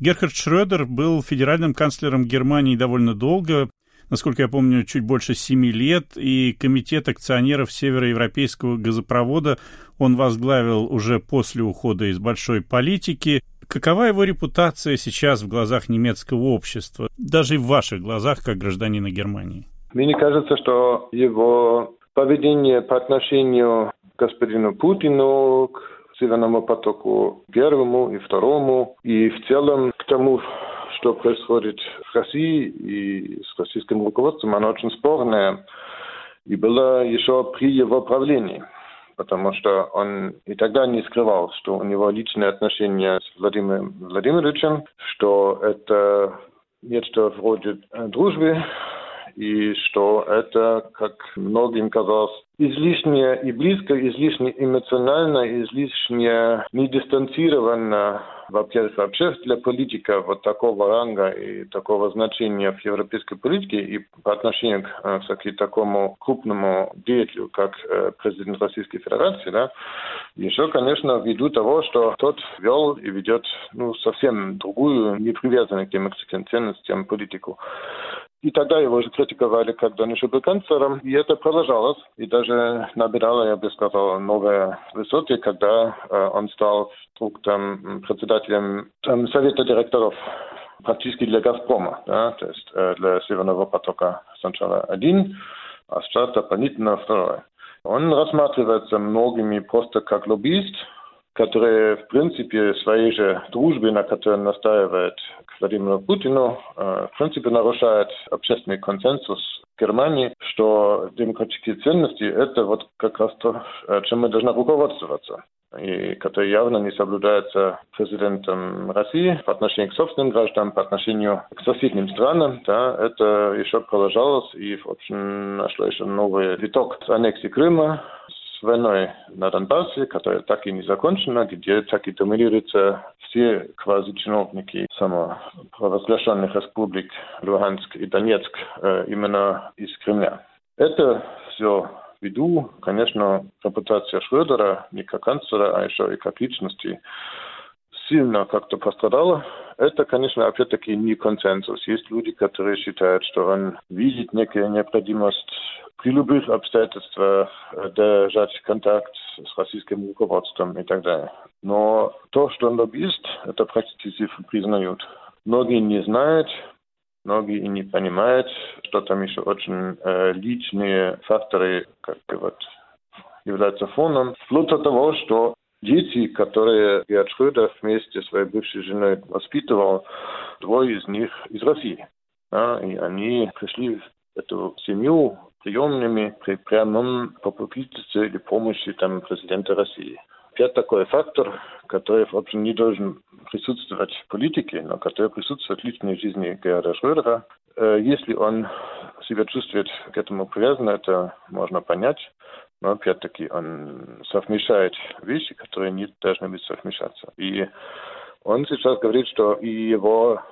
Герхард Шрёдер был федеральным канцлером Германии довольно долго, насколько я помню, чуть больше семи лет, и комитет акционеров североевропейского газопровода он возглавил уже после ухода из большой политики. Какова его репутация сейчас в глазах немецкого общества, даже и в ваших глазах, как гражданина Германии? Мне кажется, что его поведение по отношению к господину Путину, к Северному потоку первому и второму, и в целом к тому, что происходит в России и с российским руководством, оно очень спорное. И было еще при его правлении потому что он и тогда не скрывал, что у него личные отношения с Владимиром Владимировичем, что это нечто вроде дружбы, и что это, как многим казалось, излишне и близко, излишне эмоционально, излишне недистанцированно во-первых, вообще для политика вот такого ранга и такого значения в европейской политике и по отношению к, э, кстати, такому крупному деятелю, как э, президент Российской Федерации, да, еще, конечно, ввиду того, что тот вел и ведет ну, совсем другую, не привязанную к демократическим ценностям политику. И тогда его же критиковали, когда он еще был канцлером, и это продолжалось. И даже набирало, я бы сказал, новые высоты, когда э, он стал вдруг там председателем там, совета директоров практически для «Газпрома», да, то есть э, для «Северного потока» сначала один, а сейчас дополнительно второй. Он рассматривается многими просто как лоббист, который, в принципе, своей же дружбе, на которой настаивает к Владимиру Путину, э, в принципе, нарушает общественный консенсус в Германии, что демократические ценности – это вот как раз то, чем мы должны руководствоваться и который явно не соблюдается президентом России по отношению к собственным гражданам, по отношению к соседним странам, да, это еще продолжалось, и, в общем, нашло еще новый виток с аннексией Крыма, войной на Донбассе, которая так и не закончена, где так и доминируются все квази-чиновники самопровозглашенных республик Луганск и Донецк э, именно из Кремля. Это все виду, конечно, репутация Шрёдера не как канцлера, а еще и как личности сильно как-то пострадала. Это, конечно, опять-таки не консенсус. Есть люди, которые считают, что он видит некую необходимость при любых обстоятельствах держать контакт с российским руководством и так далее. Но то, что он лоббист, это практически признают. Многие не знают, многие и не понимают, что там еще очень э, личные факторы как бы вот являются фоном. Вплоть до того, что дети, которые Герд Шрёдер вместе с своей бывшей женой воспитывал, двое из них из России. Да, и они пришли в эту семью приемными при прямом попустительстве или помощи там, президента России. Опять такой фактор, который, в общем, не должен присутствовать в политике, но который присутствует в личной жизни Герда Шрёдера. Э, если он себя чувствует к этому привязан, это можно понять. Но опять-таки он совмещает вещи, которые не должны быть совмещаться. И он сейчас говорит, что и его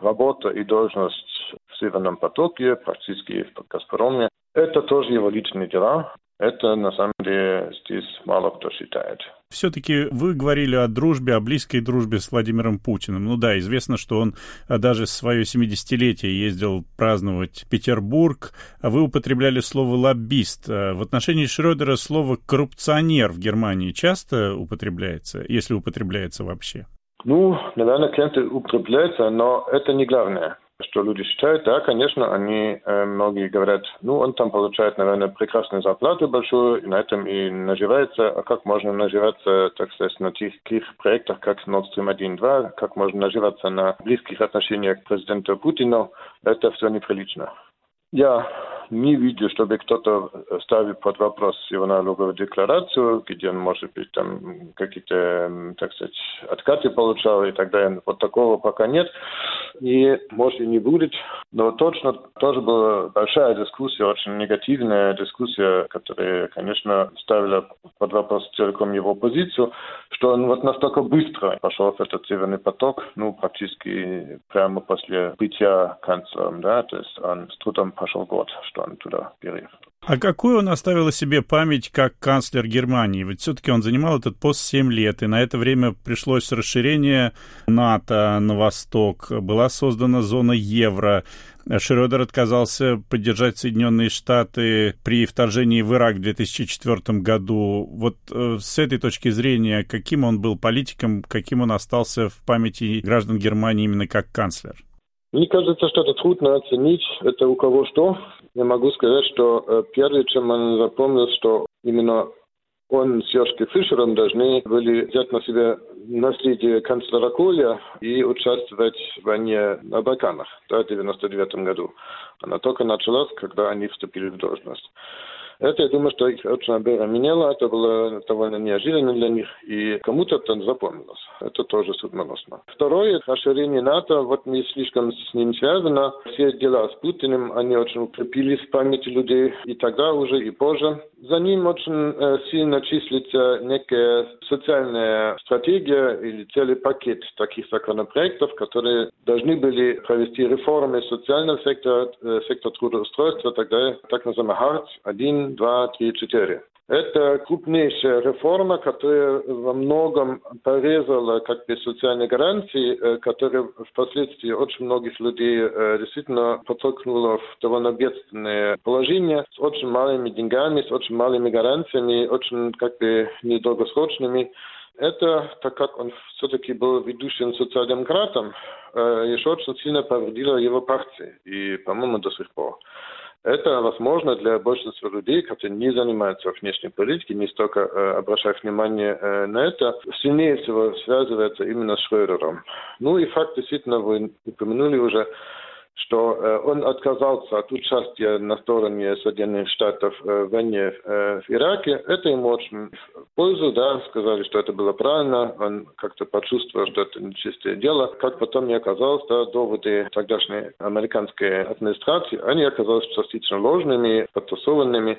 работа и должность в Северном потоке, практически в Газпроме, это тоже его личные дела. Это на самом деле здесь мало кто считает. Все-таки вы говорили о дружбе, о близкой дружбе с Владимиром Путиным. Ну да, известно, что он а, даже свое 70-летие ездил праздновать Петербург. А вы употребляли слово «лоббист». А в отношении Шрёдера слово «коррупционер» в Германии часто употребляется, если употребляется вообще? Ну, наверное, клиенты употребляются, но это не главное что люди считают, да, конечно, они, э, многие говорят, ну, он там получает, наверное, прекрасную зарплату большую, и на этом и наживается. А как можно наживаться, так сказать, на таких проектах, как Nord Stream 1-2, как можно наживаться на близких отношениях к президенту Путину, это все неприлично. Я не видел, чтобы кто-то ставил под вопрос его налоговую декларацию, где он, может быть, там какие-то, так сказать, откаты получал и так далее. Вот такого пока нет. И, может, и не будет. Но точно тоже была большая дискуссия, очень негативная дискуссия, которая, конечно, ставила под вопрос целиком его позицию, что он вот настолько быстро пошел в этот северный поток, ну, практически прямо после бытия канцлером, да, то есть он с трудом пошел год, стран туда переехал. А какую он оставил о себе память как канцлер Германии? Ведь все-таки он занимал этот пост 7 лет, и на это время пришлось расширение НАТО на восток, была создана зона евро. Шредер отказался поддержать Соединенные Штаты при вторжении в Ирак в 2004 году. Вот э, с этой точки зрения, каким он был политиком, каким он остался в памяти граждан Германии именно как канцлер? Мне кажется, что это трудно оценить. Это у кого что. Я могу сказать, что э, первое, чем он запомнил, что именно он с Йошки Фишером должны были взять на себя наследие канцлера Коля и участвовать в войне на Балканах да, в 1999 году. Она только началась, когда они вступили в должность. Это, я думаю, что их очень обременяло, это было довольно неожиданно для них, и кому-то это запомнилось. Это тоже судьбоносно. Второе, расширение НАТО, вот не слишком с ним связано. Все дела с Путиным, они очень укрепились в памяти людей и тогда уже, и позже. За ним очень э, сильно числится некая социальная стратегия или целый пакет таких законопроектов, которые должны были провести реформы социального сектора, э, сектора трудоустройства, тогда так называемый ХАРТ-1, 2, 3, 4. Это крупнейшая реформа, которая во многом порезала как бы социальные гарантии, э, которые впоследствии очень многих людей э, действительно подтолкнула в довольно бедственное положение с очень малыми деньгами, с очень малыми гарантиями, очень как бы недолгосрочными. Это, так как он все-таки был ведущим социал-демократом, э, еще очень сильно повредило его партии, и, по-моему, до сих пор. Это возможно для большинства людей, которые не занимаются внешней политикой, не столько э, обращают внимание э, на это, сильнее всего связывается именно с Шрёдером. Ну и факт действительно, вы упомянули уже, что э, он отказался от участия на стороне Соединенных Штатов э, в войне э, в Ираке. Это ему очень в пользу, да, сказали, что это было правильно. Он как-то почувствовал, что это нечистое дело. Как потом не оказалось, да, доводы тогдашней американской администрации, они оказались частично ложными, подтасованными.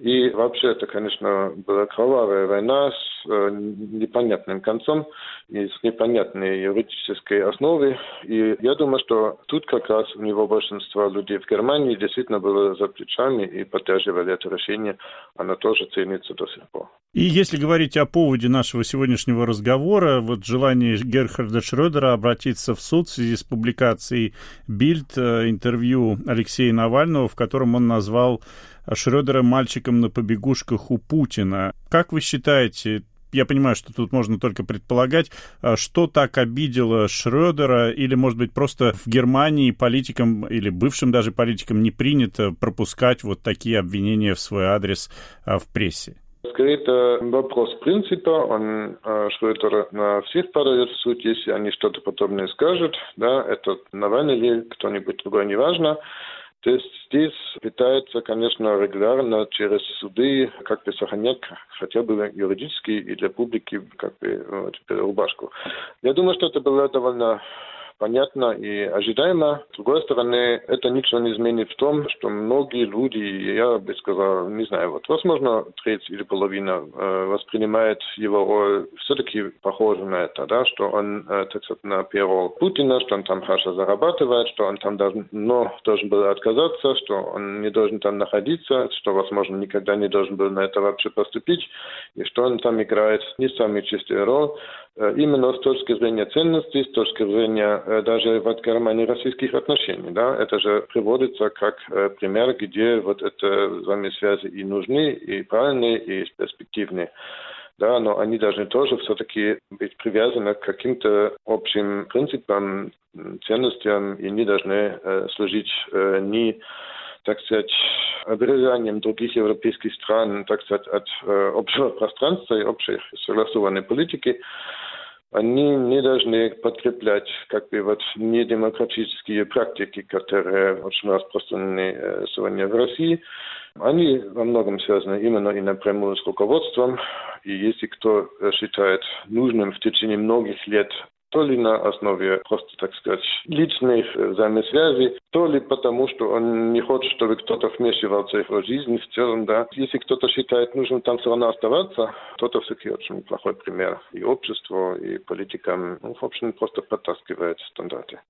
И вообще это, конечно, была кровавая война с э, непонятным концом и с непонятной юридической основой. И я думаю, что тут как раз у него большинство людей в Германии действительно было за плечами и поддерживали это решение. Оно тоже ценится до сих пор. И если говорить о поводе нашего сегодняшнего разговора, вот желание Герхарда Шрёдера обратиться в суд в связи с публикацией Бильд э, интервью Алексея Навального, в котором он назвал Шрёдера мальчиком на побегушках у Путина. Как вы считаете, я понимаю, что тут можно только предполагать, а что так обидело Шрёдера, или, может быть, просто в Германии политикам или бывшим даже политикам не принято пропускать вот такие обвинения в свой адрес а, в прессе? Скорее, это вопрос принципа. Он, а, Шрёдер на всех подает в суд, если они что-то подобное скажут. Да, это Навальный или кто-нибудь другой, неважно. То есть здесь пытаются, конечно, регулярно через суды как бы сохранять хотя бы юридически и для публики как бы вот, рубашку. Я думаю, что это было довольно понятно и ожидаемо. С другой стороны, это ничего не изменит в том, что многие люди, я бы сказал, не знаю, вот, возможно, треть или половина э, воспринимает его роль все-таки похоже на это, да, что он, э, так сказать, на первого Путина, что он там хорошо зарабатывает, что он там должен, но должен был отказаться, что он не должен там находиться, что, возможно, никогда не должен был на это вообще поступить, и что он там играет не самую чистую роль, э, именно с точки зрения ценностей, с точки зрения даже в германо-российских отношений. Да? Это же приводится как э, пример, где вот это взаимосвязи и нужны, и правильные, и перспективные. Да, но они должны тоже все-таки быть привязаны к каким-то общим принципам, ценностям, и не должны э, служить э, ни так сказать, обрезанием других европейских стран, так сказать, от э, общего пространства и общей согласованной политики, они не должны подкреплять как бы вот недемократические практики, которые очень распространены э, сегодня в России. Они во многом связаны именно и напрямую с руководством. И если кто считает нужным в течение многих лет то ли на основе просто, так сказать, личных взаимосвязей, то ли потому, что он не хочет, чтобы кто-то вмешивался в его жизнь в целом, да. Если кто-то считает нужным там все равно оставаться, то это все-таки очень плохой пример и обществу, и политикам, ну, в общем, просто подтаскивает стандарты.